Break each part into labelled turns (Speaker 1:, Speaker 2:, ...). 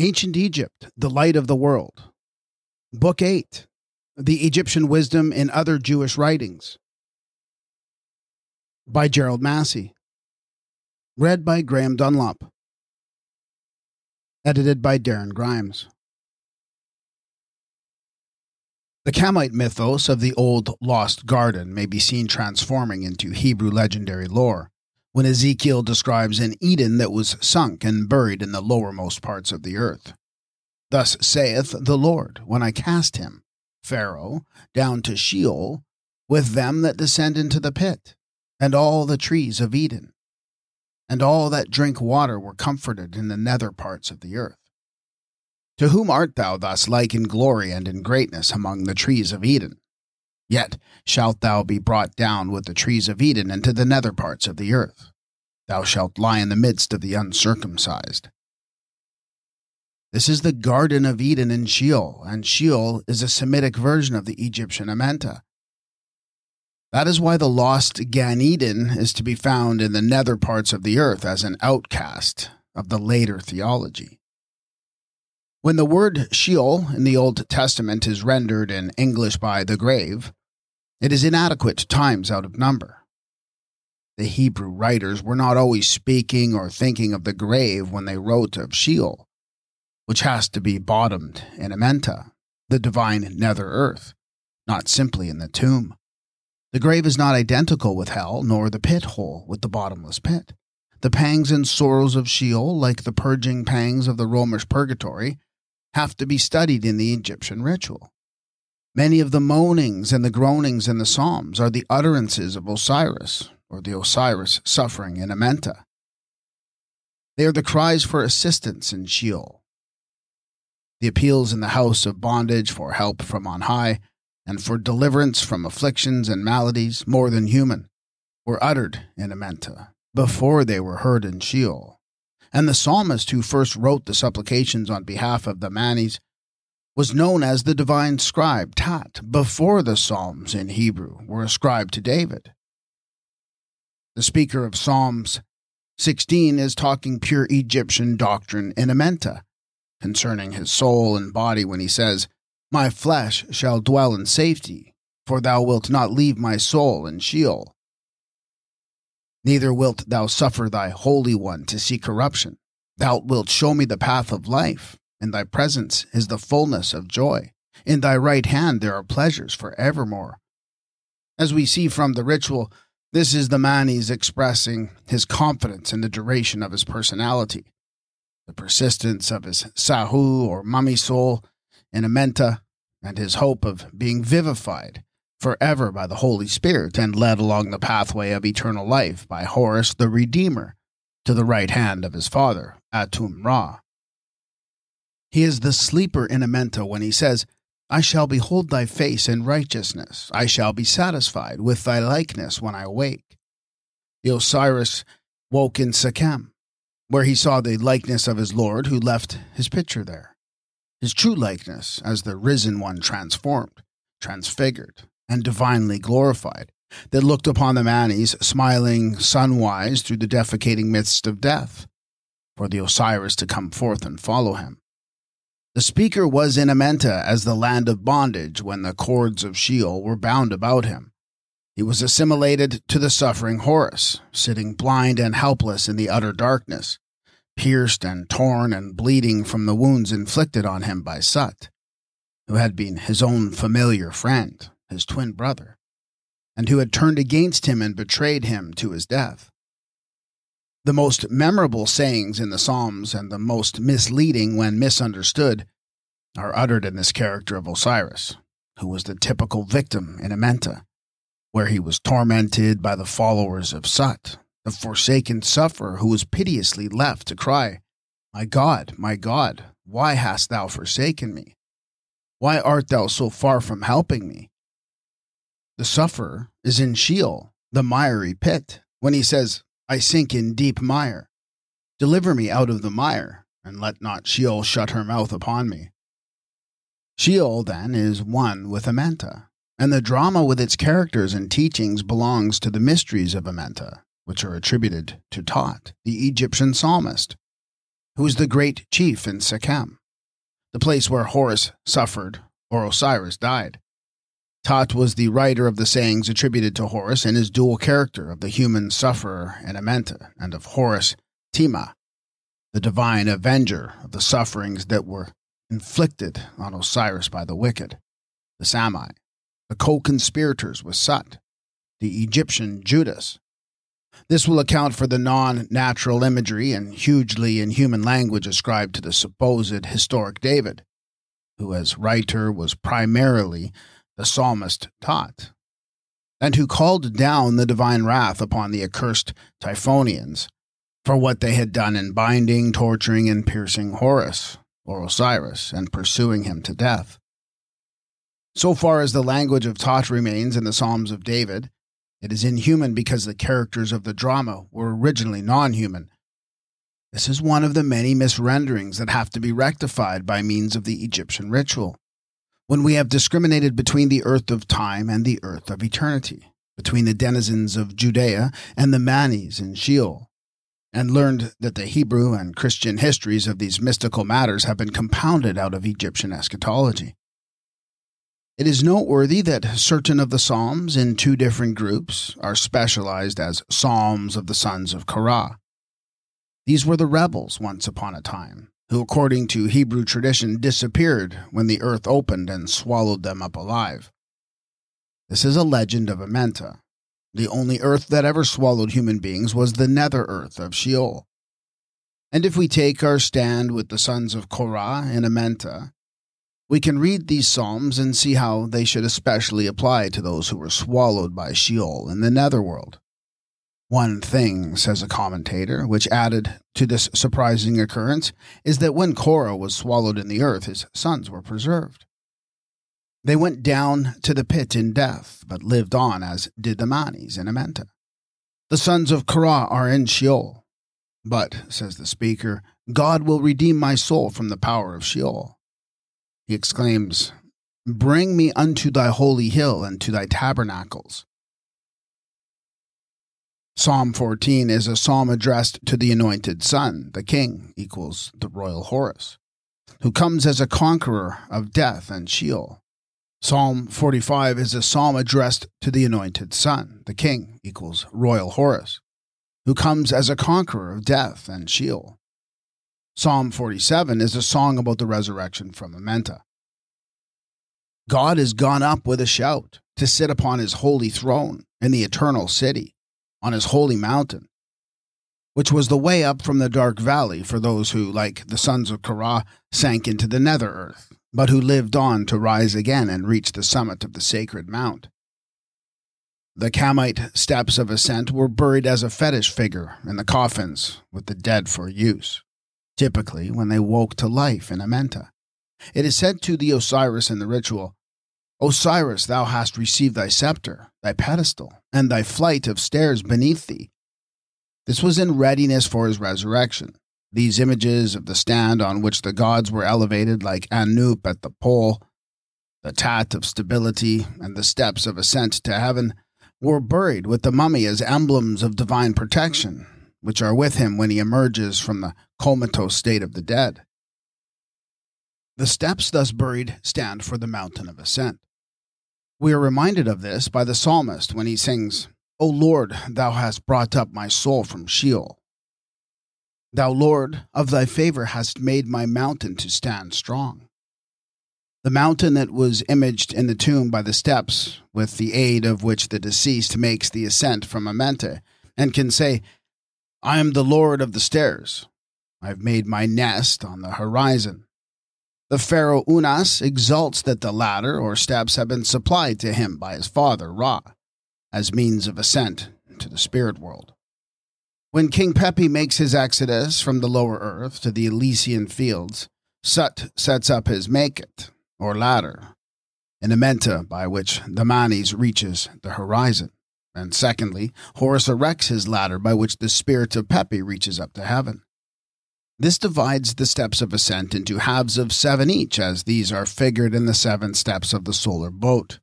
Speaker 1: Ancient Egypt, the Light of the World. Book 8 The Egyptian Wisdom in Other Jewish Writings. By Gerald Massey. Read by Graham Dunlop. Edited by Darren Grimes. The Kamite mythos of the old lost garden may be seen transforming into Hebrew legendary lore when Ezekiel describes an Eden that was sunk and buried in the lowermost parts of the earth. Thus saith the Lord, when I cast him, Pharaoh, down to Sheol, with them that descend into the pit, and all the trees of Eden, and all that drink water were comforted in the nether parts of the earth. To whom art thou thus like in glory and in greatness among the trees of Eden? Yet shalt thou be brought down with the trees of Eden into the nether parts of the earth. Thou shalt lie in the midst of the uncircumcised. This is the Garden of Eden in Sheol, and Sheol is a Semitic version of the Egyptian Amenta. That is why the lost Gan Eden is to be found in the nether parts of the earth as an outcast of the later theology. When the word Sheol in the Old Testament is rendered in English by the grave, it is inadequate times out of number. The Hebrew writers were not always speaking or thinking of the grave when they wrote of Sheol, which has to be bottomed in Amenta, the divine nether earth, not simply in the tomb. The grave is not identical with hell, nor the pit hole with the bottomless pit. The pangs and sorrows of Sheol, like the purging pangs of the Romish purgatory, have to be studied in the Egyptian ritual. Many of the moanings and the groanings in the Psalms are the utterances of Osiris, or the Osiris suffering in Amenta. They are the cries for assistance in Sheol, the appeals in the house of bondage for help from on high, and for deliverance from afflictions and maladies more than human, were uttered in Amenta before they were heard in Sheol. And the psalmist who first wrote the supplications on behalf of the Manes was known as the divine scribe Tat before the Psalms in Hebrew were ascribed to David. The speaker of Psalms 16 is talking pure Egyptian doctrine in Amenta concerning his soul and body when he says, My flesh shall dwell in safety, for thou wilt not leave my soul in Sheol. Neither wilt thou suffer thy Holy One to see corruption. Thou wilt show me the path of life. In thy presence is the fullness of joy. In thy right hand there are pleasures for evermore. As we see from the ritual, this is the Manes expressing his confidence in the duration of his personality, the persistence of his Sahu or mummy soul in Amenta, and his hope of being vivified forever by the Holy Spirit and led along the pathway of eternal life by Horus the Redeemer to the right hand of his father, Atum Ra. He is the sleeper in Amenta when he says, I shall behold thy face in righteousness. I shall be satisfied with thy likeness when I awake. The Osiris woke in Sekhem, where he saw the likeness of his Lord who left his picture there. His true likeness as the risen one transformed, transfigured, and divinely glorified, that looked upon the Manes smiling sunwise through the defecating midst of death, for the Osiris to come forth and follow him. The speaker was in Amenta as the land of bondage when the cords of Sheol were bound about him. He was assimilated to the suffering Horus, sitting blind and helpless in the utter darkness, pierced and torn and bleeding from the wounds inflicted on him by Sut, who had been his own familiar friend, his twin brother, and who had turned against him and betrayed him to his death. The most memorable sayings in the Psalms and the most misleading when misunderstood are uttered in this character of Osiris, who was the typical victim in Amenta, where he was tormented by the followers of Sut, the forsaken sufferer who was piteously left to cry, My God, my God, why hast thou forsaken me? Why art thou so far from helping me? The sufferer is in Sheol, the miry pit, when he says, I sink in deep mire. Deliver me out of the mire, and let not Sheol shut her mouth upon me. Sheol, then, is one with Amenta, and the drama with its characters and teachings belongs to the mysteries of Amenta, which are attributed to Tot, the Egyptian psalmist. who is the great chief in Sekhem, the place where Horus suffered or Osiris died. Tot was the writer of the sayings attributed to Horus in his dual character of the human sufferer in Amenta and of Horus Tima, the divine avenger of the sufferings that were inflicted on Osiris by the wicked, the Sami, the co conspirators with Sut, the Egyptian Judas. This will account for the non natural imagery and hugely inhuman language ascribed to the supposed historic David, who as writer was primarily the psalmist Tot, and who called down the divine wrath upon the accursed Typhonians for what they had done in binding, torturing, and piercing Horus, or Osiris, and pursuing him to death. So far as the language of Tot remains in the Psalms of David, it is inhuman because the characters of the drama were originally non human. This is one of the many misrenderings that have to be rectified by means of the Egyptian ritual. When we have discriminated between the earth of time and the earth of eternity, between the denizens of Judea and the Manes in Sheol, and learned that the Hebrew and Christian histories of these mystical matters have been compounded out of Egyptian eschatology. It is noteworthy that certain of the Psalms in two different groups are specialized as Psalms of the sons of Korah. These were the rebels once upon a time, who, according to Hebrew tradition, disappeared when the earth opened and swallowed them up alive. This is a legend of Amenta, the only earth that ever swallowed human beings was the nether earth of Sheol. And if we take our stand with the sons of Korah in Amenta, we can read these psalms and see how they should especially apply to those who were swallowed by Sheol in the netherworld. One thing, says a commentator, which added to this surprising occurrence, is that when Korah was swallowed in the earth, his sons were preserved. They went down to the pit in death, but lived on as did the Manes in Amenta. The sons of Korah are in Sheol. But, says the speaker, God will redeem my soul from the power of Sheol. He exclaims, Bring me unto thy holy hill and to thy tabernacles. Psalm 14 is a psalm addressed to the anointed son, the king, equals the royal Horus, who comes as a conqueror of death and Sheol. Psalm 45 is a psalm addressed to the anointed son, the king, equals royal Horus, who comes as a conqueror of death and Sheol. Psalm 47 is a song about the resurrection from Amenta. God is gone up with a shout to sit upon his holy throne in the eternal city, on his holy mountain, which was the way up from the dark valley for those who, like the sons of Korah, sank into the nether earth but who lived on to rise again and reach the summit of the sacred mount. The Kamite steps of ascent were buried as a fetish figure in the coffins with the dead for use, typically when they woke to life in Amenta. It is said to the Osiris in the ritual, Osiris, thou hast received thy scepter, thy pedestal, and thy flight of stairs beneath thee. This was in readiness for his resurrection. These images of the stand on which the gods were elevated, like Anup at the pole, the tat of stability, and the steps of ascent to heaven, were buried with the mummy as emblems of divine protection, which are with him when he emerges from the comatose state of the dead. The steps thus buried stand for the mountain of ascent. We are reminded of this by the psalmist when he sings, O Lord, thou hast brought up my soul from Sheol. Thou, Lord, of thy favor hast made my mountain to stand strong. The mountain that was imaged in the tomb by the steps, with the aid of which the deceased makes the ascent from Amenta, and can say, I am the Lord of the stairs. I have made my nest on the horizon. The pharaoh Unas exults that the ladder or steps have been supplied to him by his father Ra, as means of ascent to the spirit world. When King Pepi makes his exodus from the lower earth to the Elysian fields, Sut sets up his Makhet, or ladder, an amenta by which the Manes reaches the horizon. And secondly, Horus erects his ladder by which the spirit of Pepi reaches up to heaven. This divides the steps of ascent into halves of seven each, as these are figured in the seven steps of the solar boat.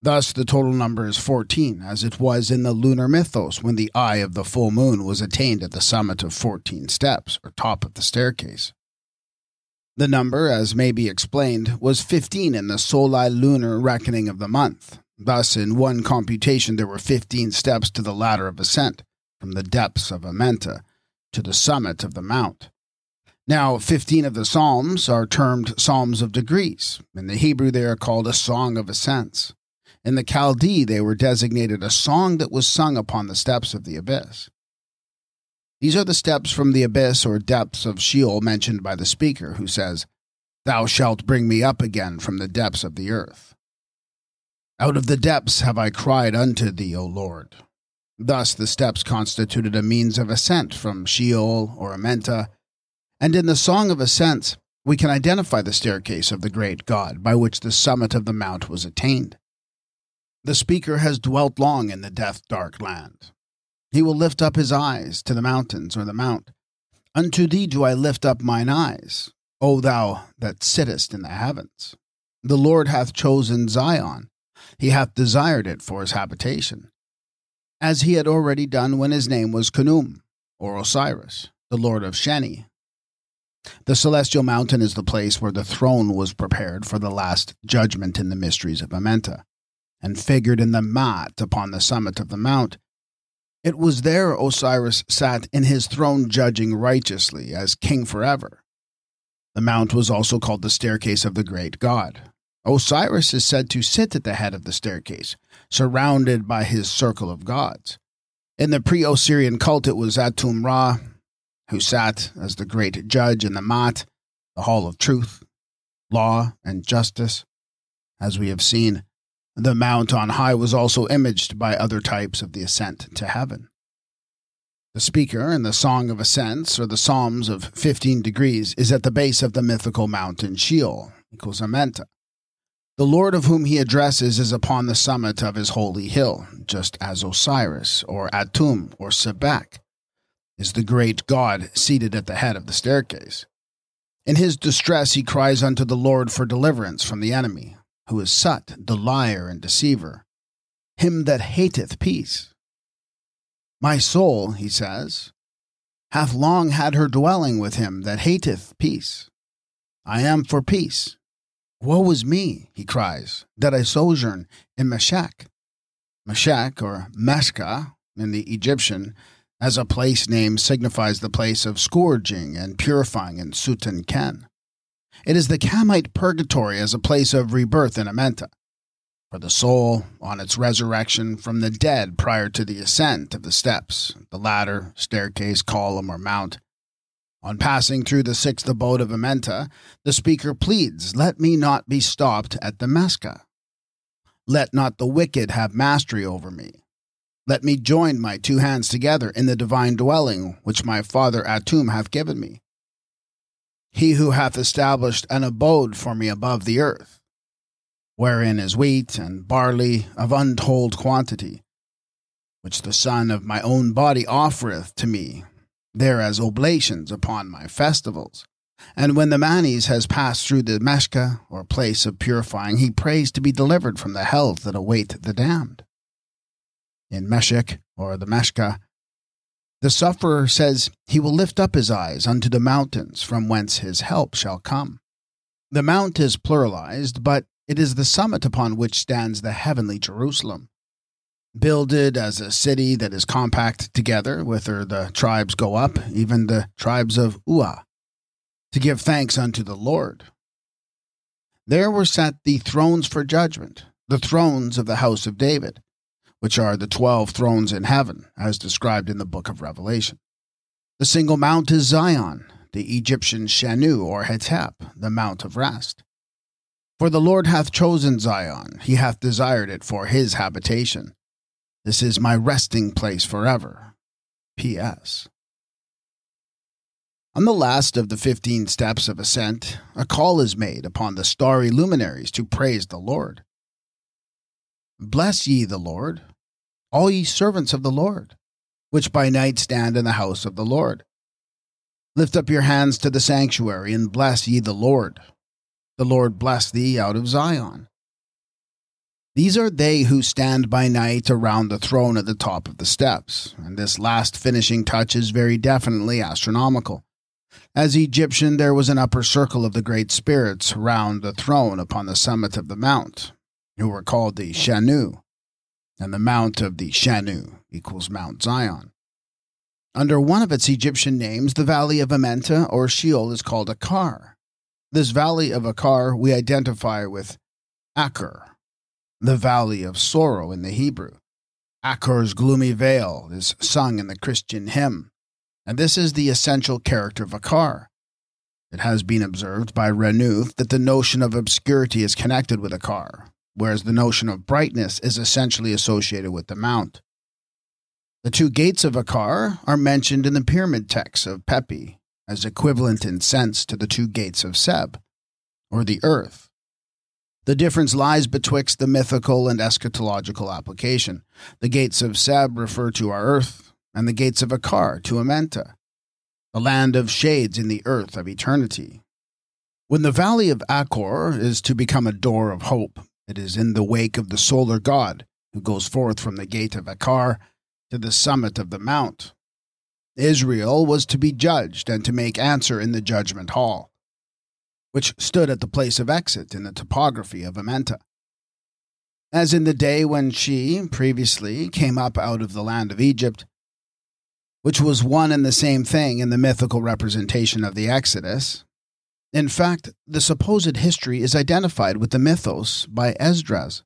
Speaker 1: Thus, the total number is 14, as it was in the lunar mythos when the eye of the full moon was attained at the summit of 14 steps, or top of the staircase. The number, as may be explained, was 15 in the soli lunar reckoning of the month. Thus, in one computation, there were 15 steps to the ladder of ascent, from the depths of Amenta to the summit of the mount. Now, 15 of the Psalms are termed Psalms of Degrees. In the Hebrew, they are called a Song of Ascents. In the Chaldee, they were designated a song that was sung upon the steps of the abyss. These are the steps from the abyss or depths of Sheol mentioned by the speaker, who says, Thou shalt bring me up again from the depths of the earth. Out of the depths have I cried unto thee, O Lord. Thus the steps constituted a means of ascent from Sheol or Amenta, and in the Song of Ascents we can identify the staircase of the great God by which the summit of the mount was attained. The speaker has dwelt long in the death dark land. He will lift up his eyes to the mountains or the mount. Unto thee do I lift up mine eyes, O thou that sittest in the heavens. The Lord hath chosen Zion, he hath desired it for his habitation as he had already done when his name was Khnum, or Osiris, the lord of Sheni. The celestial mountain is the place where the throne was prepared for the last judgment in the mysteries of Amenta, and figured in the mat upon the summit of the mount. It was there Osiris sat in his throne judging righteously as king forever. The mount was also called the staircase of the great god. Osiris is said to sit at the head of the staircase, surrounded by his circle of gods. In the pre Osirian cult, it was Atum Ra who sat as the great judge in the Mat, the hall of truth, law, and justice. As we have seen, the mount on high was also imaged by other types of the ascent to heaven. The speaker in the Song of Ascents, or the Psalms of 15 degrees, is at the base of the mythical mountain Sheol, equals Amenta. The Lord of whom he addresses is upon the summit of his holy hill, just as Osiris, or Atum, or Sebek, is the great god seated at the head of the staircase. In his distress he cries unto the Lord for deliverance from the enemy, who is Sut, the liar and deceiver, him that hateth peace. My soul, he says, hath long had her dwelling with him that hateth peace. I am for peace, Woe is me, he cries, that I sojourn in Meshech. Meshech, or Meshka, in the Egyptian, as a place name signifies the place of scourging and purifying in Sutan Ken. It is the Kamite purgatory as a place of rebirth in Amenta. For the soul, on its resurrection from the dead prior to the ascent of the steps, the ladder, staircase, column, or mount, on passing through the sixth abode of Amenta, the speaker pleads, Let me not be stopped at Mesca. Let not the wicked have mastery over me. Let me join my two hands together in the divine dwelling which my father Atum hath given me. He who hath established an abode for me above the earth, wherein is wheat and barley of untold quantity, which the son of my own body offereth to me there as oblations upon my festivals. And when the manes has passed through the meshka, or place of purifying, he prays to be delivered from the hells that await the damned. In Meshech, or the meshka, the sufferer says he will lift up his eyes unto the mountains from whence his help shall come. The mount is pluralized, but it is the summit upon which stands the heavenly Jerusalem builded as a city that is compact together, whither the tribes go up, even the tribes of Ua, to give thanks unto the Lord. There were set the thrones for judgment, the thrones of the house of David, which are the twelve thrones in heaven, as described in the book of Revelation. The single mount is Zion, the Egyptian Shenu or Hetep, the mount of rest. For the Lord hath chosen Zion, he hath desired it for his habitation. This is my resting place forever. P.S. On the last of the fifteen steps of ascent, a call is made upon the starry luminaries to praise the Lord. Bless ye the Lord, all ye servants of the Lord, which by night stand in the house of the Lord. Lift up your hands to the sanctuary and bless ye the Lord. The Lord bless thee out of Zion. These are they who stand by night around the throne at the top of the steps, and this last finishing touch is very definitely astronomical. As Egyptian, there was an upper circle of the great spirits round the throne upon the summit of the mount, who were called the Shanu, and the mount of the Shanu equals Mount Zion. Under one of its Egyptian names, the valley of Amenta or Sheol is called Akar. This valley of Akar we identify with Akar, the valley of sorrow in the Hebrew. Akar's gloomy vale is sung in the Christian hymn, and this is the essential character of Akar. It has been observed by Renouf that the notion of obscurity is connected with Akar, whereas the notion of brightness is essentially associated with the mount. The two gates of Akar are mentioned in the pyramid texts of Pepi as equivalent in sense to the two gates of Seb, or the earth. The difference lies betwixt the mythical and eschatological application. The gates of Seb refer to our earth, and the gates of Akar to Amenta, the land of shades in the earth of eternity. When the valley of Achor is to become a door of hope, it is in the wake of the solar god who goes forth from the gate of Akar to the summit of the mount. Israel was to be judged and to make answer in the judgment hall, which stood at the place of exit in the topography of Amenta as in the day when she, previously, came up out of the land of Egypt, which was one and the same thing in the mythical representation of the Exodus. In fact, the supposed history is identified with the mythos by Esdras,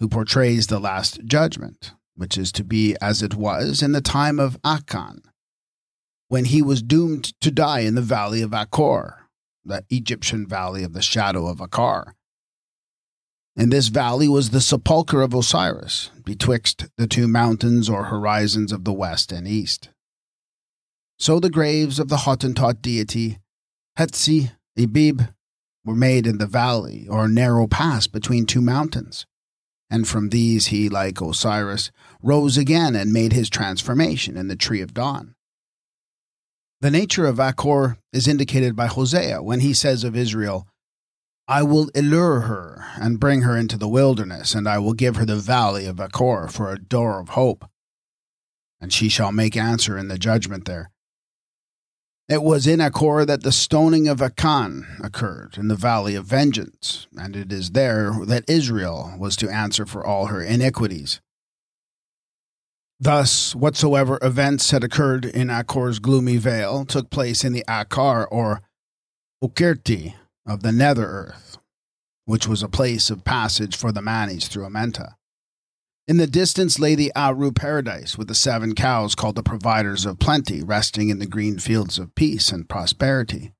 Speaker 1: who portrays the Last Judgment, which is to be as it was in the time of Achan, when he was doomed to die in the valley of Achor, the Egyptian valley of the shadow of Akar. And this valley was the sepulchre of Osiris, betwixt the two mountains or horizons of the west and east. So the graves of the Hottentot deity, Hetzi, Ibib, were made in the valley or narrow pass between two mountains. And from these he, like Osiris, rose again and made his transformation in the tree of dawn. The nature of Achor is indicated by Hosea when he says of Israel, I will allure her and bring her into the wilderness, and I will give her the valley of Achor for a door of hope. And she shall make answer in the judgment there. It was in Achor that the stoning of Achan occurred in the valley of vengeance, and it is there that Israel was to answer for all her iniquities. Thus, whatsoever events had occurred in Achor's gloomy vale took place in the Akar or Ukirti of the nether earth, which was a place of passage for the Manes through Amenta. In the distance lay the Aru paradise, with the seven cows called the providers of plenty, resting in the green fields of peace and prosperity.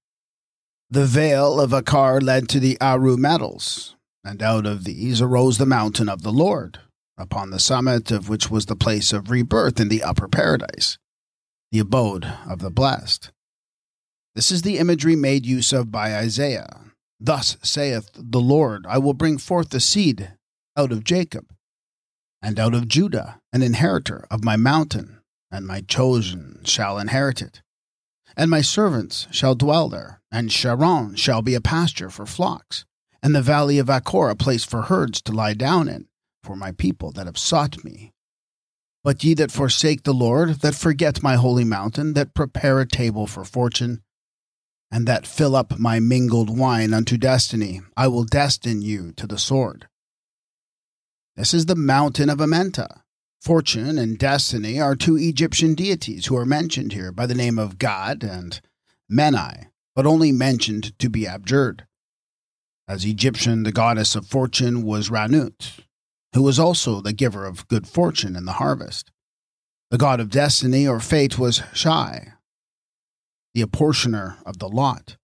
Speaker 1: The vale of Akar led to the Aru meadows, and out of these arose the mountain of the Lord, upon the summit of which was the place of rebirth in the upper paradise, the abode of the blessed. This is the imagery made use of by Isaiah. Thus saith the Lord, I will bring forth the seed out of Jacob and out of Judah an inheritor of my mountain, and my chosen shall inherit it. And my servants shall dwell there, and Sharon shall be a pasture for flocks, and the valley of Achor a place for herds to lie down in, for my people that have sought me. But ye that forsake the Lord, that forget my holy mountain, that prepare a table for fortune, and that fill up my mingled wine unto destiny, I will destine you to the sword. This is the mountain of Amenta. Fortune and destiny are two Egyptian deities who are mentioned here by the name of Gad and Meni, but only mentioned to be abjured. As Egyptian, the goddess of fortune was Ranut, who was also the giver of good fortune in the harvest. The god of destiny or fate was Shai, the apportioner of the lot.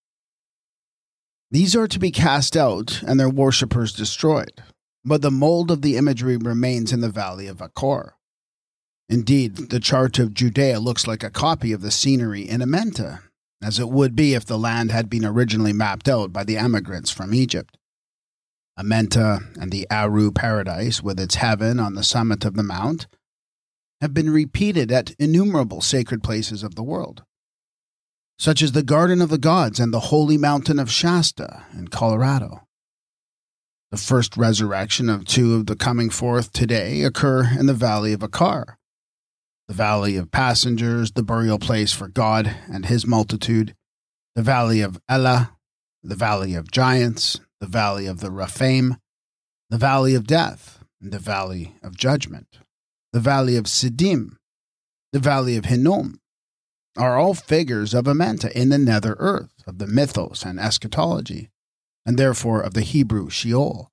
Speaker 1: These are to be cast out and their worshippers destroyed but the mold of the imagery remains in the valley of Achor. Indeed, the chart of Judea looks like a copy of the scenery in Amenta, as it would be if the land had been originally mapped out by the emigrants from Egypt. Amenta and the Aru paradise, with its heaven on the summit of the mount, have been repeated at innumerable sacred places of the world, such as the Garden of the Gods and the holy mountain of Shasta in Colorado. The first resurrection of two of the coming forth today occur in the valley of Achor, the valley of passengers, the burial place for Gog and his multitude, the valley of Elah, the valley of giants, the valley of the Rephaim, the valley of death, and the valley of judgment, the valley of Siddim, the valley of Hinnom, are all figures of Amenta in the nether earth, of the mythos and eschatology, and therefore of the Hebrew Sheol.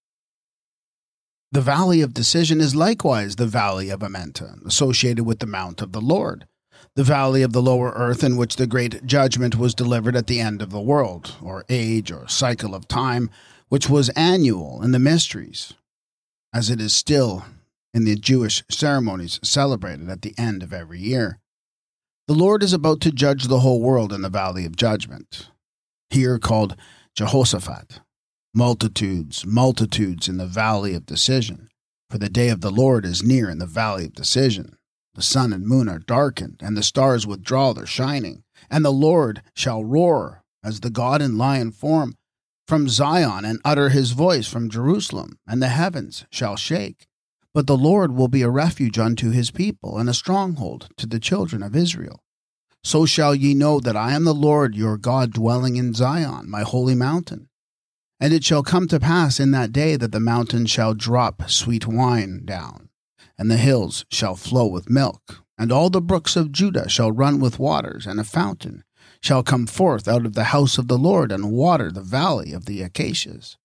Speaker 1: The valley of decision is likewise the valley of Amenta, associated with the mount of the Lord, the valley of the lower earth in which the great judgment was delivered at the end of the world, or age or cycle of time, which was annual in the mysteries, as it is still in the Jewish ceremonies celebrated at the end of every year. The Lord is about to judge the whole world in the valley of judgment, here called Jehoshaphat. Multitudes, multitudes in the valley of decision, for the day of the Lord is near in the valley of decision. The sun and moon are darkened, and the stars withdraw their shining. And the Lord shall roar as the God in lion form from Zion, and utter his voice from Jerusalem, and the heavens shall shake. But the Lord will be a refuge unto his people, and a stronghold to the children of Israel. So shall ye know that I am the Lord your God dwelling in Zion, my holy mountain. And it shall come to pass in that day that the mountain shall drop sweet wine down and the hills shall flow with milk, and all the brooks of Judah shall run with waters, and a fountain shall come forth out of the house of the Lord and water the valley of the acacias.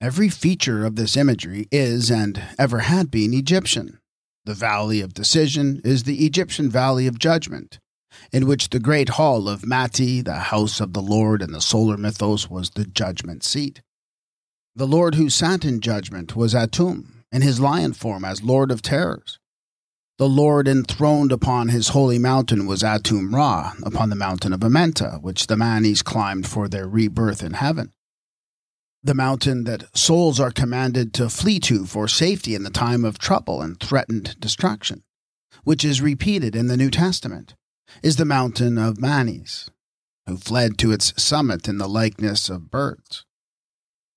Speaker 1: Every feature of this imagery is and ever had been Egyptian. The valley of decision is the Egyptian valley of judgment, in which the great hall of Mati, the house of the Lord and the solar mythos, was the judgment seat. The Lord who sat in judgment was Atum, in his lion form as Lord of Terrors. The Lord enthroned upon his holy mountain was Atum Ra, upon the mountain of Amenta, which the Manes climbed for their rebirth in heaven. The mountain that souls are commanded to flee to for safety in the time of trouble and threatened destruction, which is repeated in the New Testament, is the mountain of Manes, who fled to its summit in the likeness of birds.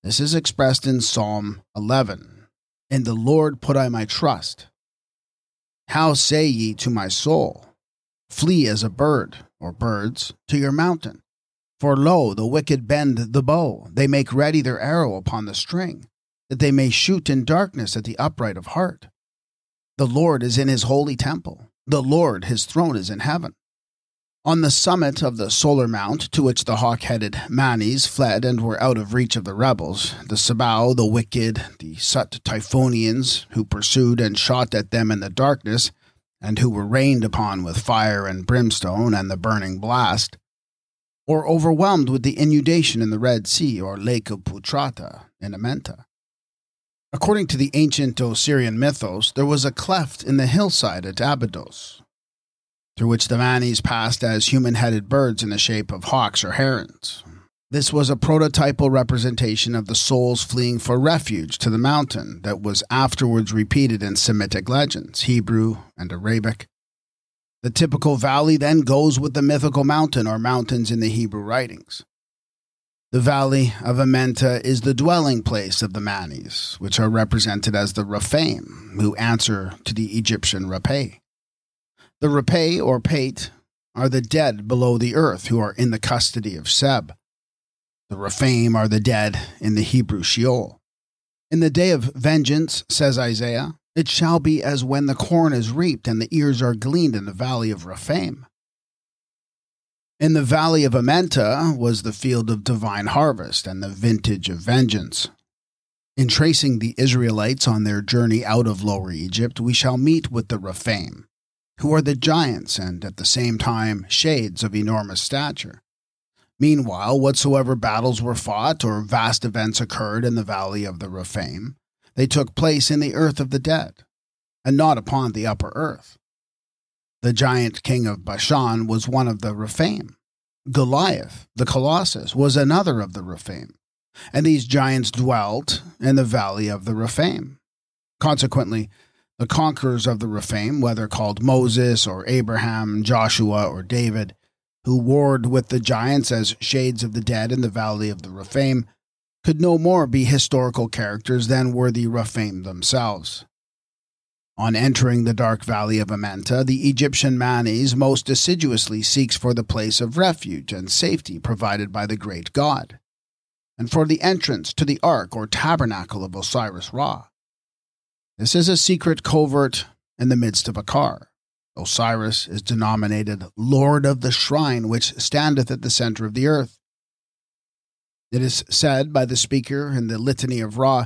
Speaker 1: This is expressed in Psalm 11, in the Lord put I my trust. How say ye to my soul, Flee as a bird, or birds, to your mountain? For lo, the wicked bend the bow, they make ready their arrow upon the string, that they may shoot in darkness at the upright of heart. The Lord is in his holy temple, the Lord, his throne is in heaven. On the summit of the solar mount, to which the hawk headed Manes fled and were out of reach of the rebels, the Sabao, the wicked, the Sut Typhonians, who pursued and shot at them in the darkness, and who were rained upon with fire and brimstone and the burning blast, or overwhelmed with the inundation in the Red Sea or Lake of Putrata in Amenta. According to the ancient Osirian mythos, there was a cleft in the hillside at Abydos, through which the Manes passed as human headed birds in the shape of hawks or herons. This was a prototypal representation of the souls fleeing for refuge to the mountain that was afterwards repeated in Semitic legends, Hebrew and Arabic. The typical valley then goes with the mythical mountain or mountains in the Hebrew writings. The valley of Amenta is the dwelling place of the Manes, which are represented as the Rephaim, who answer to the Egyptian Rapé. The Rapay or Pate are the dead below the earth who are in the custody of Seb. The Rephaim are the dead in the Hebrew Sheol. In the day of vengeance, says Isaiah, it shall be as when the corn is reaped and the ears are gleaned in the valley of Rephaim. In the valley of Amenta was the field of divine harvest and the vintage of vengeance. In tracing the Israelites on their journey out of Lower Egypt, we shall meet with the Rephaim who are the giants and at the same time shades of enormous stature. Meanwhile, whatsoever battles were fought or vast events occurred in the valley of the Rephaim, they took place in the earth of the dead, and not upon the upper earth. The giant king of Bashan was one of the Rephaim. Goliath, the Colossus, was another of the Rephaim, and these giants dwelt in the valley of the Rephaim. Consequently, the conquerors of the Rephaim, whether called Moses or Abraham, Joshua or David, who warred with the giants as shades of the dead in the valley of the Rephaim, could no more be historical characters than were the Rephaim themselves. On entering the dark valley of Amenta, the Egyptian Manes most assiduously seeks for the place of refuge and safety provided by the great god, and for the entrance to the ark or tabernacle of Osiris Ra. This is a secret covert in the midst of Akar. Osiris is denominated Lord of the Shrine which standeth at the center of the earth. It is said by the speaker in the Litany of Ra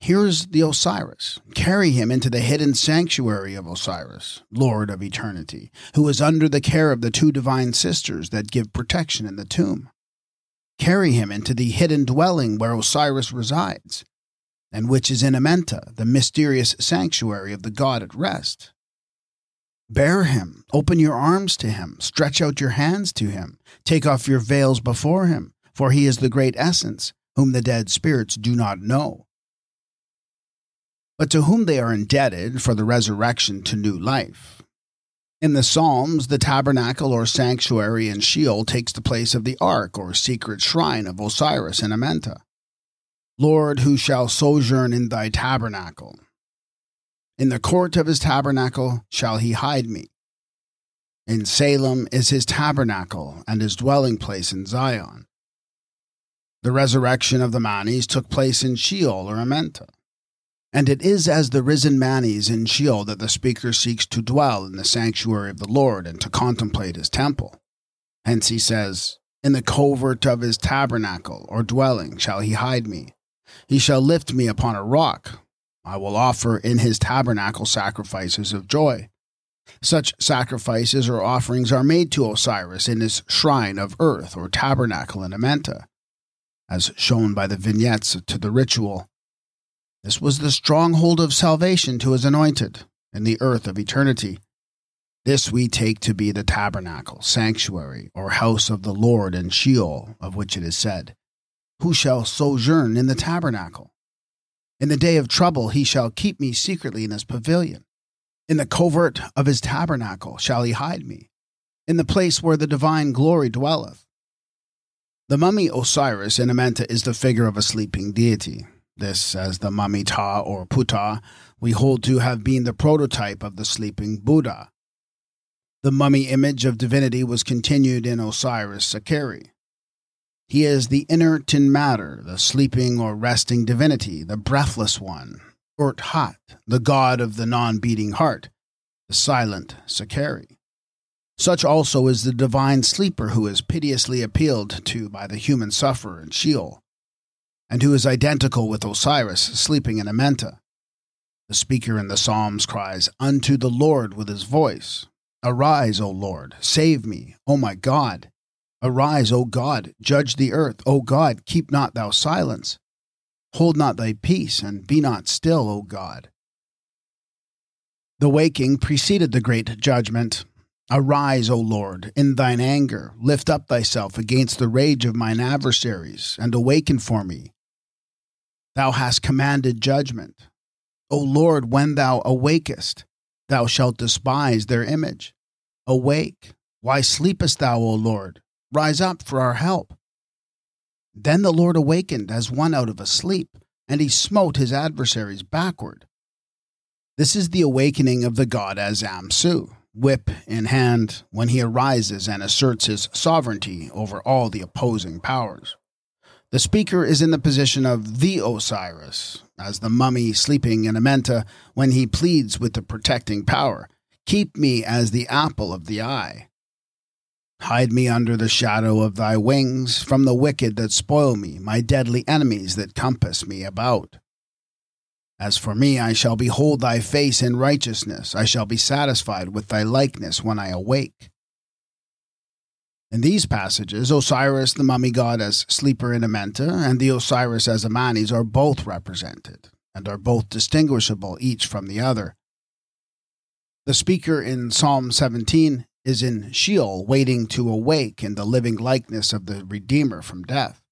Speaker 1: Here's the Osiris. Carry him into the hidden sanctuary of Osiris, Lord of eternity, who is under the care of the two divine sisters that give protection in the tomb. Carry him into the hidden dwelling where Osiris resides, and which is in Amenta, the mysterious sanctuary of the god at rest. Bear him, open your arms to him, stretch out your hands to him, take off your veils before him, for he is the great essence, whom the dead spirits do not know but to whom they are indebted for the resurrection to new life. In the Psalms, the tabernacle or sanctuary in Sheol takes the place of the ark or secret shrine of Osiris in Amenta. Lord, who shall sojourn in thy tabernacle? In the court of his tabernacle shall he hide me. In Salem is his tabernacle and his dwelling place in Zion. The resurrection of the Manes took place in Sheol or Amenta. And it is as the risen Manes in Sheol that the speaker seeks to dwell in the sanctuary of the Lord and to contemplate his temple. Hence he says, In the covert of his tabernacle or dwelling shall he hide me. He shall lift me upon a rock. I will offer in his tabernacle sacrifices of joy. Such sacrifices or offerings are made to Osiris in his shrine of earth or tabernacle in Amenta, as shown by the vignettes to the ritual this was the stronghold of salvation to his anointed in the earth of eternity. This we take to be the tabernacle, sanctuary, or house of the Lord in Sheol, of which it is said, Who shall sojourn in the tabernacle? In the day of trouble he shall keep me secretly in his pavilion. In the covert of his tabernacle shall he hide me, in the place where the divine glory dwelleth. The mummy Osiris in Amenta is the figure of a sleeping deity, this, as the Mamita or Puta, we hold to have been the prototype of the sleeping Buddha. The mummy image of divinity was continued in Osiris Sakari. He is the inert in matter, the sleeping or resting divinity, the breathless one, Urt Hat, the god of the non beating heart, the silent Sakari. Such also is the divine sleeper who is piteously appealed to by the human sufferer in Sheol and who is identical with Osiris sleeping in Amenta. The speaker in the Psalms cries, Unto the Lord with his voice, Arise, O Lord, save me, O my God. Arise, O God, judge the earth, O God, keep not thou silence. Hold not thy peace, and be not still, O God. The waking preceded the great judgment. Arise, O Lord, in thine anger, lift up thyself against the rage of mine adversaries, and awaken for me. Thou hast commanded judgment. O Lord, when thou awakest, thou shalt despise their image. Awake, why sleepest thou, O Lord? Rise up for our help. Then the Lord awakened as one out of a sleep, and he smote his adversaries backward. This is the awakening of the god as Amsu, whip in hand, when he arises and asserts his sovereignty over all the opposing powers. The speaker is in the position of the Osiris, as the mummy sleeping in Amenta when he pleads with the protecting power Keep me as the apple of the eye. Hide me under the shadow of thy wings from the wicked that spoil me, my deadly enemies that compass me about. As for me, I shall behold thy face in righteousness. I shall be satisfied with thy likeness when I awake. In these passages, Osiris, the mummy god as sleeper in Amenta, and the Osiris as Amanis are both represented, and are both distinguishable each from the other. The speaker in Psalm 17 is in Sheol, waiting to awake in the living likeness of the Redeemer from death,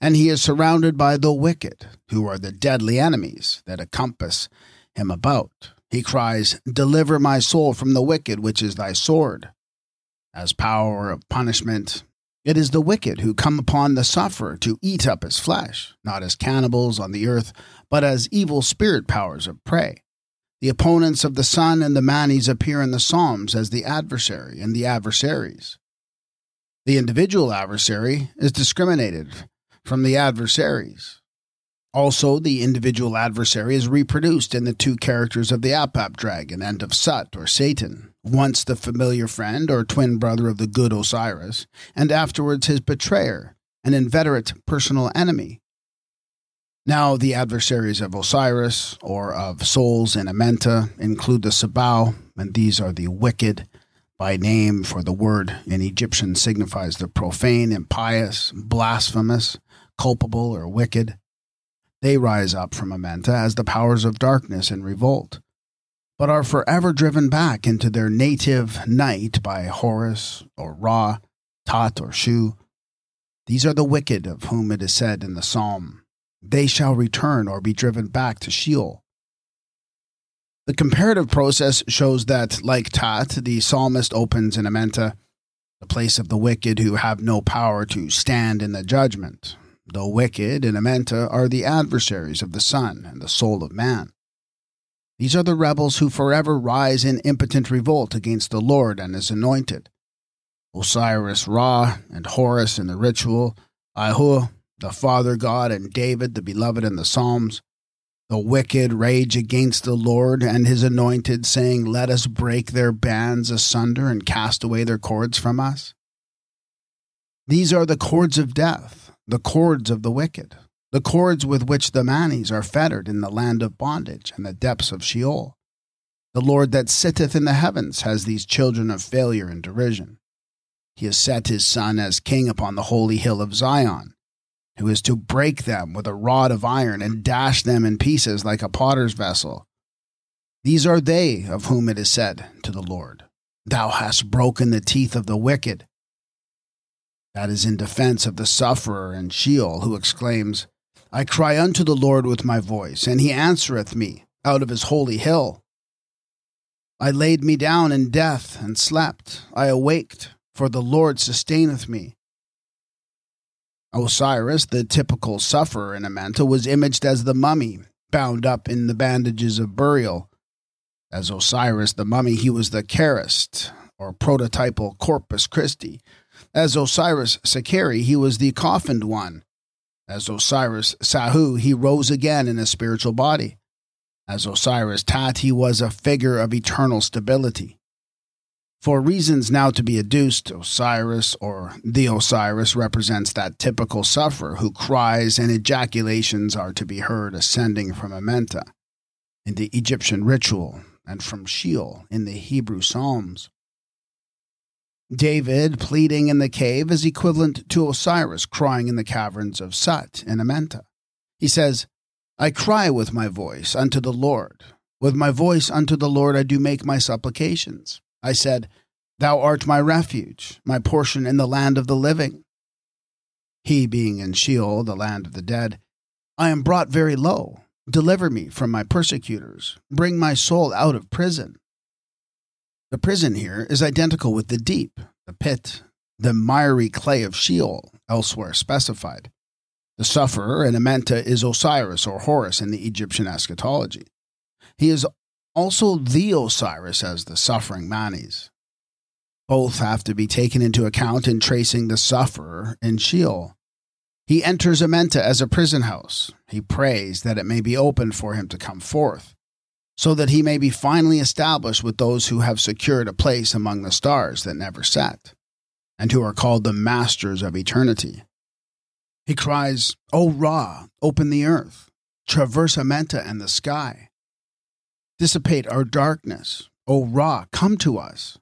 Speaker 1: and he is surrounded by the wicked, who are the deadly enemies that encompass him about. He cries, Deliver my soul from the wicked, which is thy sword as power of punishment, It is the wicked who come upon the sufferer to eat up his flesh, not as cannibals on the earth, but as evil spirit powers of prey. The opponents of the Son and the Manes appear in the Psalms as the adversary and the adversaries. The individual adversary is discriminated from the adversaries. Also, the individual adversary is reproduced in the two characters of the Apap dragon and of Sut or Satan, once the familiar friend or twin brother of the good Osiris, and afterwards his betrayer, an inveterate personal enemy. Now, the adversaries of Osiris, or of souls in Amenta, include the Sebau, and these are the wicked, by name, for the word in Egyptian signifies the profane, impious, blasphemous, culpable, or wicked. They rise up from Amenta as the powers of darkness in revolt, but are forever driven back into their native night by Horus, or Ra, Tat, or Shu. These are the wicked of whom it is said in the psalm, They shall return or be driven back to Sheol. The comparative process shows that, like Tat, the psalmist opens in Amenta, the place of the wicked who have no power to stand in the judgment. The wicked in Amenta are the adversaries of the Son and the soul of man. These are the rebels who forever rise in impotent revolt against the Lord and his anointed. Osiris Ra and Horus in the ritual, Ahu, the Father God, and David, the beloved in the Psalms, the wicked rage against the Lord and his anointed, saying, Let us break their bands asunder and cast away their cords from us. These are the cords of death, the cords of the wicked, the cords with which the Manes are fettered in the land of bondage and the depths of Sheol. The Lord that sitteth in the heavens has these children of failure and derision. He has set his Son as king upon the holy hill of Zion who is to break them with a rod of iron and dash them in pieces like a potter's vessel. These are they of whom it is said to the Lord, Thou hast broken the teeth of the wicked. That is in defense of the sufferer in Sheol, who exclaims, I cry unto the Lord with my voice, and he answereth me out of his holy hill. I laid me down in death and slept. I awaked, for the Lord sustaineth me. Osiris, the typical sufferer in Amenta, was imaged as the mummy, bound up in the bandages of burial. As Osiris the mummy, he was the Karast, or prototypal Corpus Christi. As Osiris Sakari, he was the coffined one. As Osiris Sahu, he rose again in a spiritual body. As Osiris Tat, he was a figure of eternal stability. For reasons now to be adduced, Osiris or the Osiris represents that typical sufferer who cries and ejaculations are to be heard ascending from Amenta in the Egyptian ritual and from Sheol in the Hebrew Psalms. David pleading in the cave is equivalent to Osiris crying in the caverns of Sut in Amenta. He says, I cry with my voice unto the Lord. With my voice unto the Lord I do make my supplications. I said, Thou art my refuge, my portion in the land of the living. He being in Sheol, the land of the dead, I am brought very low. Deliver me from my persecutors. Bring my soul out of prison. The prison here is identical with the deep, the pit, the miry clay of Sheol, elsewhere specified. The sufferer in Amenta is Osiris or Horus in the Egyptian eschatology. He is also the Osiris as the suffering Manes. Both have to be taken into account in tracing the sufferer in Sheol. He enters Amenta as a prison house. He prays that it may be opened for him to come forth, so that he may be finally established with those who have secured a place among the stars that never set, and who are called the masters of eternity. He cries, O Ra, open the earth, traverse Amenta and the sky. Dissipate our darkness. O Ra, come to us.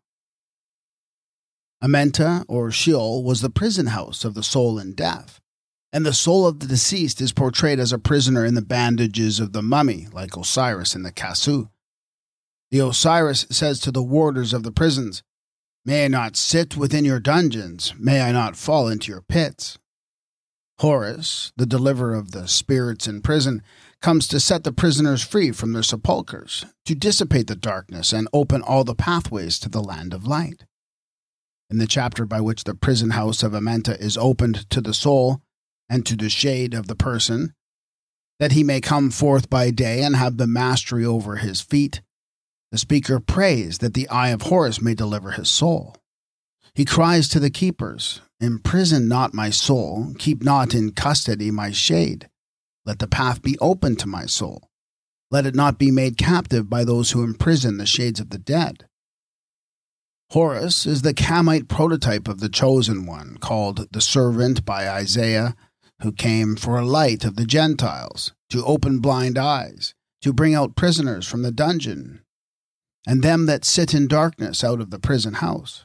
Speaker 1: Amenta, or Sheol, was the prison house of the soul in death, and the soul of the deceased is portrayed as a prisoner in the bandages of the mummy, like Osiris in the Kasu. The Osiris says to the warders of the prisons, May I not sit within your dungeons, may I not fall into your pits. Horus, the deliverer of the spirits in prison, comes to set the prisoners free from their sepulchres, to dissipate the darkness and open all the pathways to the land of light. in the chapter by which the prison house of Amenta is opened to the soul and to the shade of the person, that he may come forth by day and have the mastery over his feet, the speaker prays that the eye of Horus may deliver his soul. He cries to the keepers, Imprison not my soul, keep not in custody my shade. Let the path be open to my soul. Let it not be made captive by those who imprison the shades of the dead. Horus is the Kamite prototype of the chosen one, called the servant by Isaiah, who came for a light of the Gentiles, to open blind eyes, to bring out prisoners from the dungeon, and them that sit in darkness out of the prison house.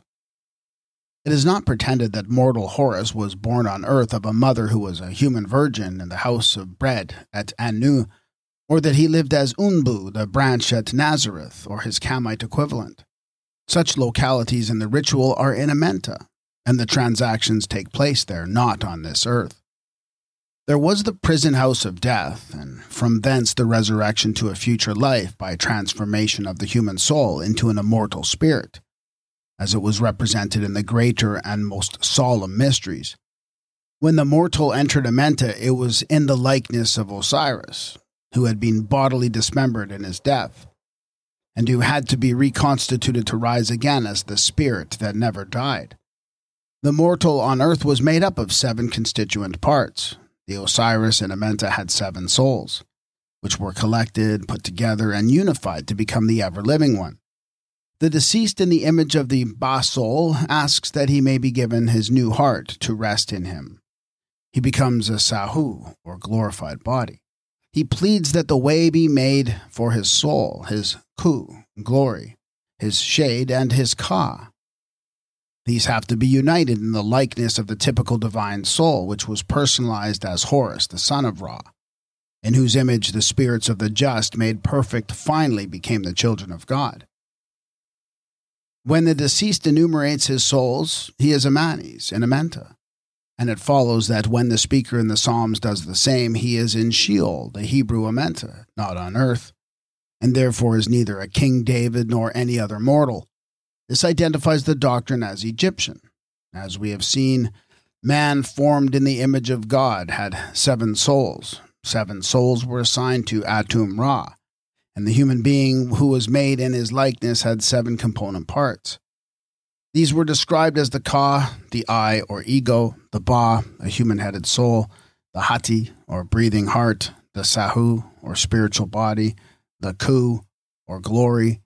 Speaker 1: It is not pretended that mortal Horus was born on earth of a mother who was a human virgin in the house of bread at Anu, or that he lived as Unbu, the branch at Nazareth, or his Kamite equivalent. Such localities in the ritual are in Amenta, and the transactions take place there, not on this earth. There was the prison house of death, and from thence the resurrection to a future life by transformation of the human soul into an immortal spirit, as it was represented in the greater and most solemn mysteries. When the mortal entered Amenta, it was in the likeness of Osiris, who had been bodily dismembered in his death, and who had to be reconstituted to rise again as the spirit that never died. The mortal on earth was made up of seven constituent parts, the Osiris in Amenta had seven souls, which were collected, put together, and unified to become the ever living one. The deceased in the image of the Ba soul asks that he may be given his new heart to rest in him. He becomes a Sahu, or glorified body. He pleads that the way be made for his soul, his Ku, glory, his shade, and his Ka, these have to be united in the likeness of the typical divine soul, which was personalized as Horus, the son of Ra, in whose image the spirits of the just, made perfect, finally became the children of God. When the deceased enumerates his souls, he is a manes in Amenta. And it follows that when the speaker in the Psalms does the same, he is in Sheol, the Hebrew Amenta, not on earth, and therefore is neither a King David nor any other mortal this identifies the doctrine as Egyptian. As we have seen, man formed in the image of God had seven souls. Seven souls were assigned to Atum Ra, and the human being who was made in his likeness had seven component parts. These were described as the Ka, the I or ego, the Ba, a human headed soul, the Hati or breathing heart, the Sahu or spiritual body, the Ku or glory,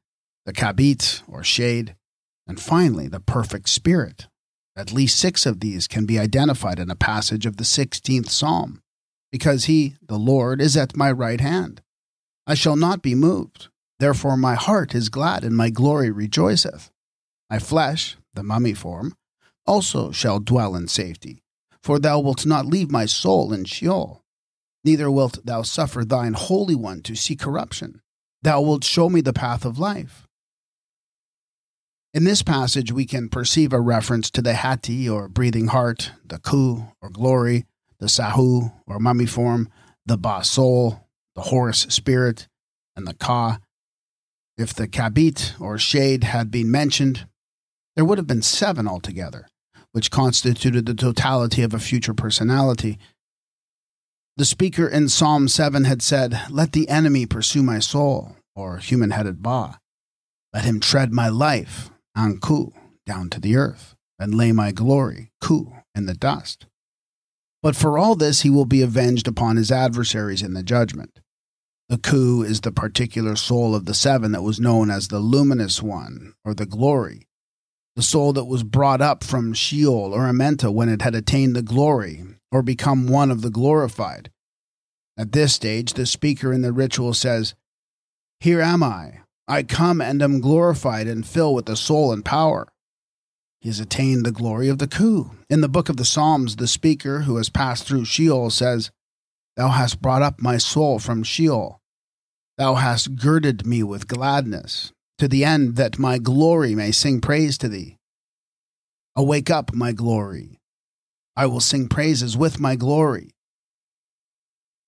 Speaker 1: the Kabit or shade, and finally, the perfect spirit. At least six of these can be identified in a passage of the 16th Psalm, because he, the Lord, is at my right hand. I shall not be moved. Therefore, my heart is glad and my glory rejoiceth. My flesh, the mummy form, also shall dwell in safety, for thou wilt not leave my soul in Sheol. Neither wilt thou suffer thine Holy One to see corruption. Thou wilt show me the path of life. In this passage, we can perceive a reference to the Hati or breathing heart, the Ku or glory, the Sahu or mummy form, the Ba soul, the Horus spirit, and the Ka. If the Kabit or shade had been mentioned, there would have been seven altogether, which constituted the totality of a future personality. The speaker in Psalm 7 had said, Let the enemy pursue my soul, or human headed Ba. Let him tread my life, Anku, down to the earth, and lay my glory, Ku, in the dust. But for all this he will be avenged upon his adversaries in the judgment. The Ku is the particular soul of the seven that was known as the luminous one, or the glory, the soul that was brought up from Sheol or Amenta when it had attained the glory, or become one of the glorified. At this stage, the speaker in the ritual says, Here am I, I come and am glorified and fill with the soul and power. He has attained the glory of the Ku. In the book of the Psalms, the speaker who has passed through Sheol says, Thou hast brought up my soul from Sheol. Thou hast girded me with gladness, to the end that my glory may sing praise to thee. Awake up, my glory. I will sing praises with my glory.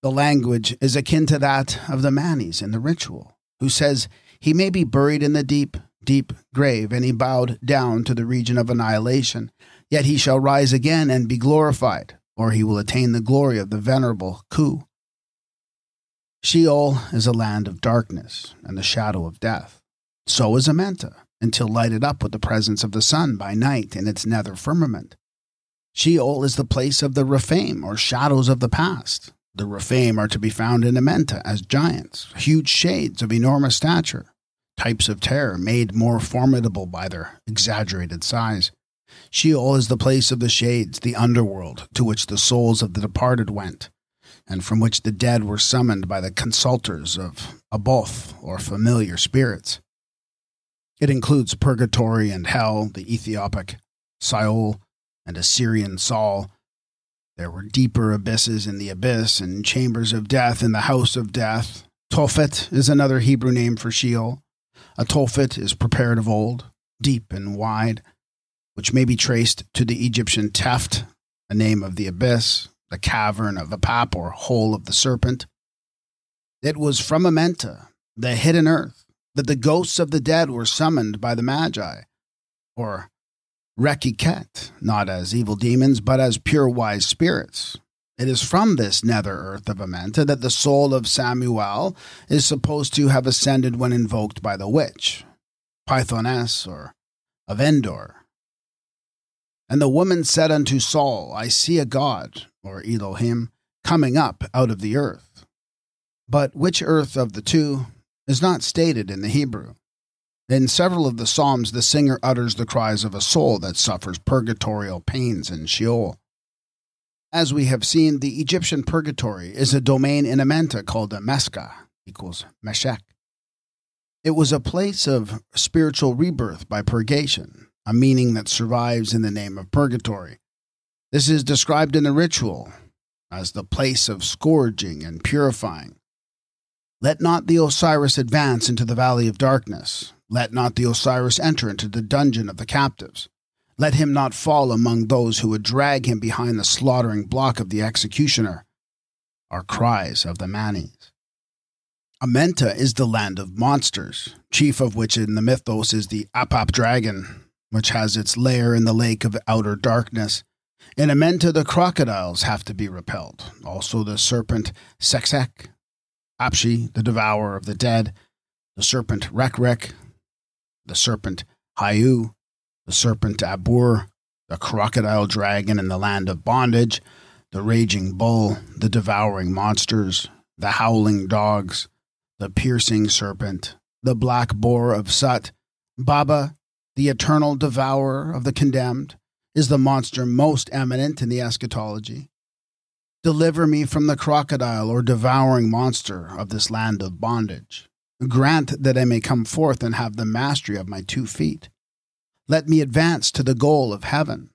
Speaker 1: The language is akin to that of the Manes in the ritual, who says he may be buried in the deep, deep grave, and he bowed down to the region of annihilation. Yet he shall rise again and be glorified, or he will attain the glory of the venerable Khu. Sheol is a land of darkness and the shadow of death. So is Amenta, until lighted up with the presence of the sun by night in its nether firmament. Sheol is the place of the Rephaim, or shadows of the past. The Rephaim are to be found in Amenta as giants, huge shades of enormous stature, types of terror made more formidable by their exaggerated size. Sheol is the place of the shades, the underworld, to which the souls of the departed went, and from which the dead were summoned by the consulters of Aboth, or familiar spirits. It includes purgatory and hell, the Ethiopic Sheol, and Assyrian Saul. There were deeper abysses in the abyss and chambers of death in the house of death. Tophet is another Hebrew name for Sheol. A Tophet is prepared of old, deep and wide, which may be traced to the Egyptian Teft, a name of the abyss, the cavern of Apap or hole of the serpent. It was from Amenta, the hidden earth, that the ghosts of the dead were summoned by the Magi, or Rekiket, not as evil demons, but as pure wise spirits. It is from this nether earth of Amenta that the soul of Samuel is supposed to have ascended when invoked by the witch, Pythoness, or of Endor. And the woman said unto Saul, I see a God, or Elohim, coming up out of the earth. But which earth of the two is not stated in the Hebrew. In several of the Psalms, the singer utters the cries of a soul that suffers purgatorial pains in Sheol. As we have seen, the Egyptian purgatory is a domain in Amenta called a equals Meshech. It was a place of spiritual rebirth by purgation, a meaning that survives in the name of purgatory. This is described in the ritual as the place of scourging and purifying. Let not the Osiris advance into the valley of darkness, let not the Osiris enter into the dungeon of the captives. Let him not fall among those who would drag him behind the slaughtering block of the executioner, are cries of the Manes. Amenta is the land of monsters, chief of which in the mythos is the Apap dragon, which has its lair in the lake of outer darkness. In Amenta, the crocodiles have to be repelled, also the serpent Seksek, Apshi, the devourer of the dead, the serpent Rekrek, the serpent Hayu, the serpent Abur, the crocodile dragon in the land of bondage, the raging bull, the devouring monsters, the howling dogs, the piercing serpent, the black boar of Sut, Baba, the eternal devourer of the condemned, is the monster most eminent in the eschatology. Deliver me from the crocodile or devouring monster of this land of bondage. Grant that I may come forth and have the mastery of my two feet. Let me advance to the goal of heaven.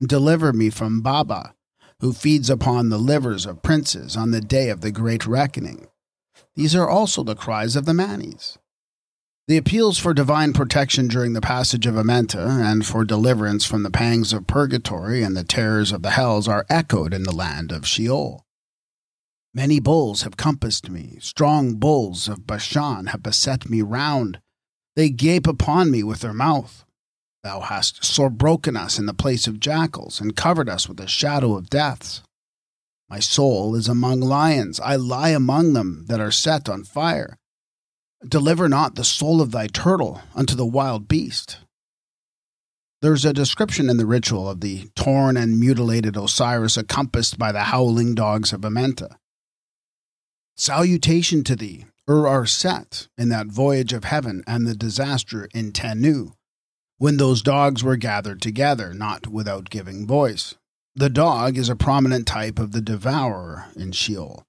Speaker 1: Deliver me from Baba, who feeds upon the livers of princes on the day of the great reckoning. These are also the cries of the Manes. The appeals for divine protection during the passage of Amenta and for deliverance from the pangs of purgatory and the terrors of the hells are echoed in the land of Sheol. Many bulls have compassed me, strong bulls of Bashan have beset me round. They gape upon me with their mouth. Thou hast sore broken us in the place of jackals, and covered us with the shadow of deaths. My soul is among lions, I lie among them that are set on fire. Deliver not the soul of thy turtle unto the wild beast. There's a description in the ritual of the torn and mutilated Osiris encompassed by the howling dogs of Amenta. Salutation to thee, Ur Set, in that voyage of heaven and the disaster in Tenu, when those dogs were gathered together, not without giving voice. The dog is a prominent type of the devourer in Sheol.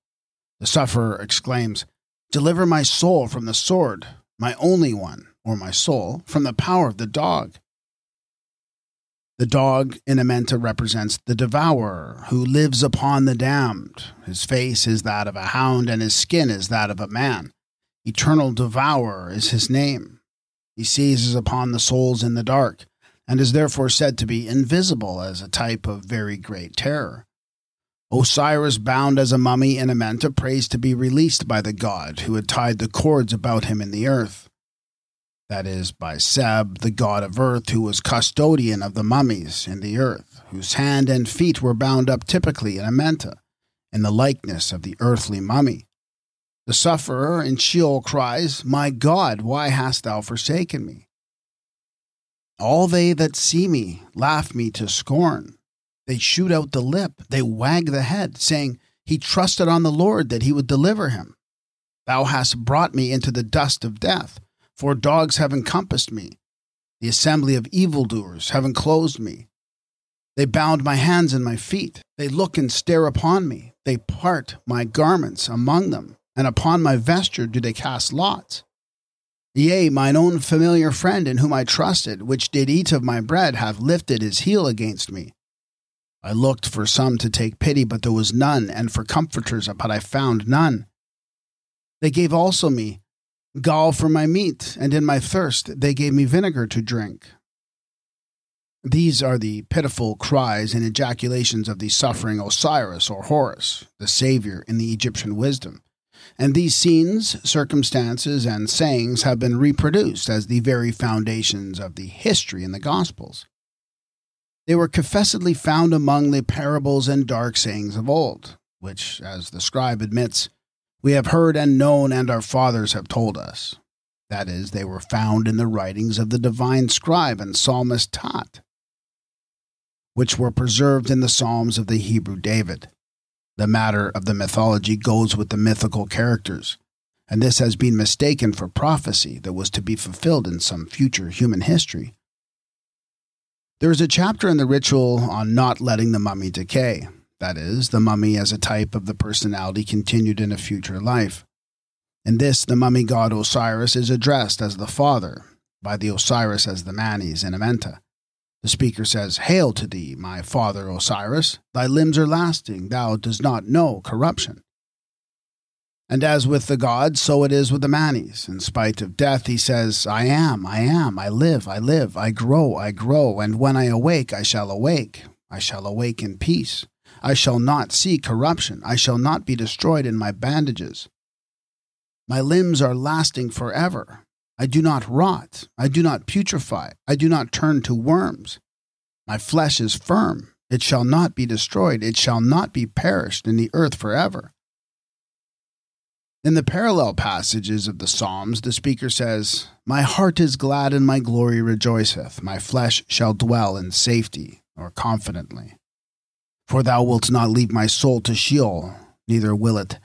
Speaker 1: The sufferer exclaims, Deliver my soul from the sword, my only one, or my soul, from the power of the dog. The dog in Amenta represents the devourer who lives upon the damned. His face is that of a hound, and his skin is that of a man. Eternal devourer is his name. He seizes upon the souls in the dark, and is therefore said to be invisible as a type of very great terror. Osiris, bound as a mummy in Amenta, prays to be released by the god who had tied the cords about him in the earth. that is, by Seb, the god of earth, who was custodian of the mummies in the earth, whose hand and feet were bound up typically in Amenta, in the likeness of the earthly mummy. The sufferer in Sheol cries, My God, why hast thou forsaken me? All they that see me laugh me to scorn. They shoot out the lip, they wag the head, saying, He trusted on the Lord that he would deliver him. Thou hast brought me into the dust of death, for dogs have encompassed me. The assembly of evildoers have enclosed me. They bound my hands and my feet. They look and stare upon me. They part my garments among them, and upon my vesture do they cast lots. Yea, mine own familiar friend in whom I trusted, which did eat of my bread, hath lifted his heel against me. I looked for some to take pity, but there was none, and for comforters, but I found none. They gave also me gall for my meat, and in my thirst they gave me vinegar to drink. These are the pitiful cries and ejaculations of the suffering Osiris or Horus, the savior in the Egyptian wisdom. And these scenes, circumstances, and sayings have been reproduced as the very foundations of the history in the Gospels. They were confessedly found among the parables and dark sayings of old, which, as the scribe admits, we have heard and known, and our fathers have told us. That is, they were found in the writings of the divine scribe and psalmist Tat, which were preserved in the Psalms of the Hebrew David. The matter of the mythology goes with the mythical characters, and this has been mistaken for prophecy that was to be fulfilled in some future human history. There is a chapter in the ritual on not letting the mummy decay, that is, the mummy as a type of the personality continued in a future life. In this, the mummy god Osiris is addressed as the father, by the Osiris as the Manes in Amenta. The speaker says, Hail to thee, my father Osiris, thy limbs are lasting, thou dost not know corruption. And as with the gods, so it is with the Manes. In spite of death, he says, I am, I am, I live, I live, I grow, I grow, and when I awake, I shall awake, I shall awake in peace. I shall not see corruption, I shall not be destroyed in my bandages. My limbs are lasting forever, I do not rot. I do not putrefy. I do not turn to worms. My flesh is firm. It shall not be destroyed. It shall not be perished in the earth forever. In the parallel passages of the Psalms, the speaker says, My heart is glad and my glory rejoiceth. My flesh shall dwell in safety or confidently. For thou wilt not leave my soul to Sheol, neither will it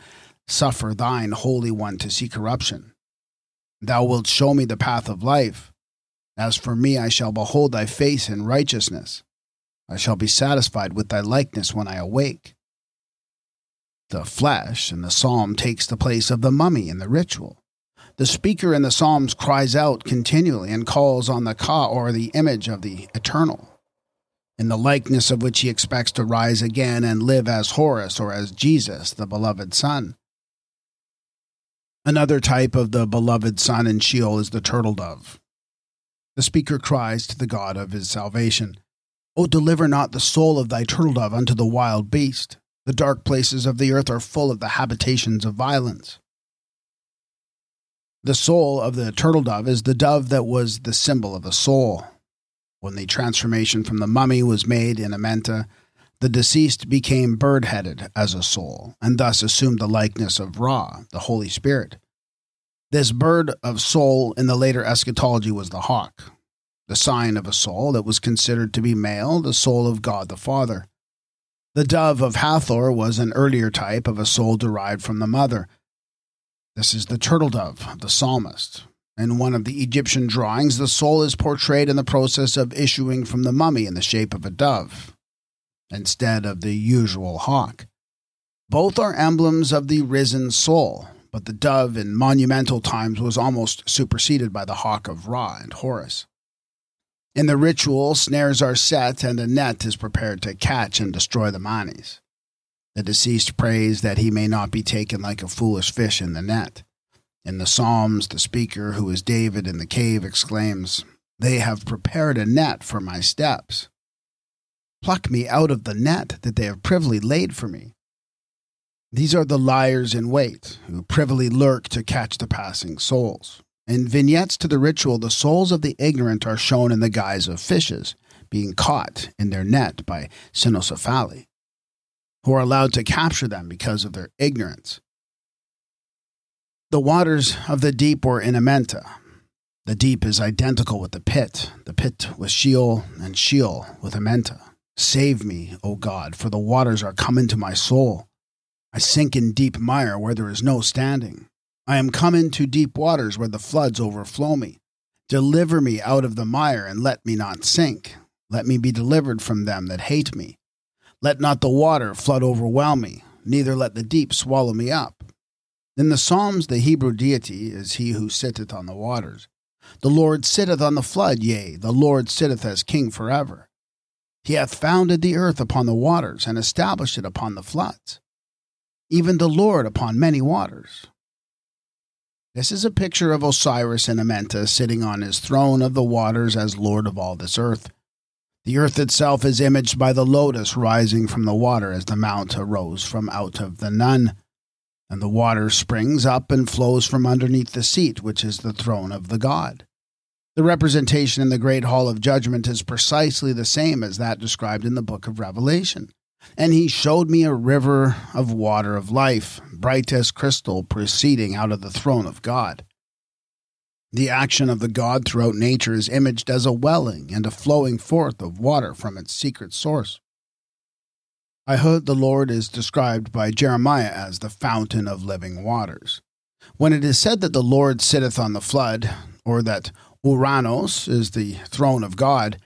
Speaker 1: suffer thine Holy One to see corruption. Thou wilt show me the path of life. As for me, I shall behold thy face in righteousness. I shall be satisfied with thy likeness when I awake. The flesh in the psalm takes the place of the mummy in the ritual. The speaker in the psalms cries out continually and calls on the ka or the image of the eternal, in the likeness of which he expects to rise again and live as Horus or as Jesus, the beloved Son. Another type of the beloved son in Sheol is the turtle dove. The speaker cries to the God of his salvation, O deliver not the soul of thy turtle dove unto the wild beast. The dark places of the earth are full of the habitations of violence. The soul of the turtle dove is the dove that was the symbol of the soul. When the transformation from the mummy was made in Amenta, the deceased became bird headed as a soul, and thus assumed the likeness of Ra, the Holy Spirit. This bird of soul in the later eschatology was the hawk, the sign of a soul that was considered to be male, the soul of God the Father. The dove of Hathor was an earlier type of a soul derived from the mother. This is the turtle dove of the psalmist. In one of the Egyptian drawings, the soul is portrayed in the process of issuing from the mummy in the shape of a dove instead of the usual hawk. Both are emblems of the risen soul, but the dove in monumental times was almost superseded by the hawk of Ra and Horus. In the ritual, snares are set and a net is prepared to catch and destroy the manes. The deceased prays that he may not be taken like a foolish fish in the net. In the Psalms, the speaker, who is David in the cave, exclaims, They have prepared a net for my steps. Pluck me out of the net that they have privily laid for me. These are the liars in wait, who privily lurk to catch the passing souls. In vignettes to the ritual, the souls of the ignorant are shown in the guise of fishes, being caught in their net by cynocephali, who are allowed to capture them because of their ignorance. The waters of the deep were in Amenta. The deep is identical with the pit, the pit with Sheol, and Sheol with Amenta. Save me, O God, for the waters are come into my soul. I sink in deep mire where there is no standing. I am come into deep waters where the floods overflow me. Deliver me out of the mire and let me not sink. Let me be delivered from them that hate me. Let not the water flood overwhelm me, neither let the deep swallow me up. In the Psalms, the Hebrew deity is he who sitteth on the waters. The Lord sitteth on the flood, yea, the Lord sitteth as king forever. He hath founded the earth upon the waters, and established it upon the floods, even the Lord upon many waters. This is a picture of Osiris and Amenta sitting on his throne of the waters as Lord of all this earth. The earth itself is imaged by the lotus rising from the water as the mount arose from out of the Nun and the water springs up and flows from underneath the seat, which is the throne of the God. The representation in the Great Hall of Judgment is precisely the same as that described in the book of Revelation. And he showed me a river of water of life, bright as crystal, proceeding out of the throne of God. The action of the God throughout nature is imaged as a welling and a flowing forth of water from its secret source. I heard the Lord is described by Jeremiah as the fountain of living waters. When it is said that the Lord sitteth on the flood, or that Uranos is the throne of God,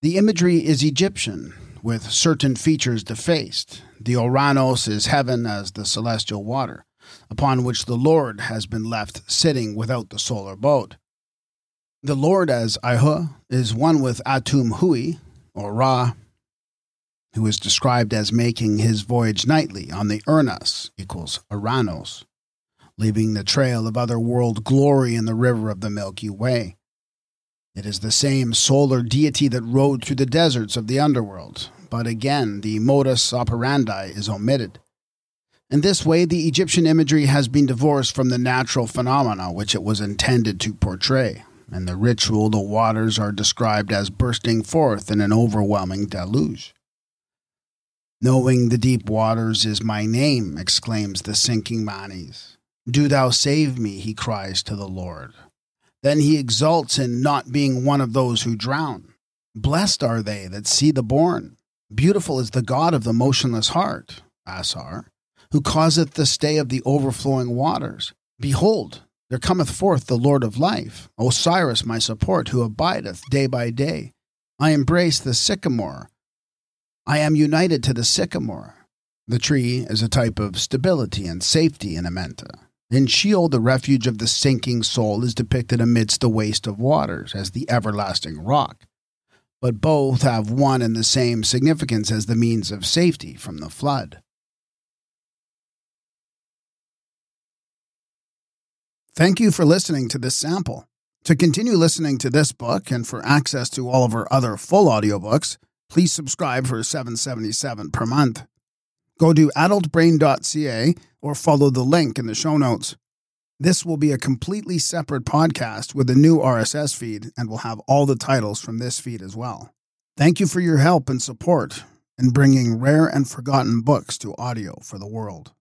Speaker 1: the imagery is Egyptian, with certain features defaced. The Uranos is heaven as the celestial water, upon which the Lord has been left sitting without the solar boat. The Lord as Ihu is one with Atum Hui, or Ra, who is described as making his voyage nightly on the Urnus equals Uranos, leaving the trail of other-world glory in the river of the Milky Way. It is the same solar deity that rode through the deserts of the underworld, but again the modus operandi is omitted. In this way, the Egyptian imagery has been divorced from the natural phenomena which it was intended to portray. In the ritual, the waters are described as bursting forth in an overwhelming deluge. Knowing the deep waters is my name, exclaims the sinking Manes. Do thou save me, he cries to the Lord. Then he exults in not being one of those who drown. Blessed are they that see the born. Beautiful is the God of the motionless heart, Asar, who causeth the stay of the overflowing waters. Behold, there cometh forth the Lord of life, Osiris my support, who abideth day by day. I embrace the sycamore I am united to the sycamore. The tree is a type of stability and safety in Amenta. In Sheol, the refuge of the sinking soul is depicted amidst the waste of waters as the everlasting rock. But both have one and the same significance as the means of safety from the flood. Thank you for listening to this sample. To continue listening to this book and for access to all of our other full audiobooks, Please subscribe for 777 per month. Go to adultbrain.ca or follow the link in the show notes. This will be a completely separate podcast with a new RSS feed and will have all the titles from this feed as well. Thank you for your help and support in bringing rare and forgotten books to audio for the world.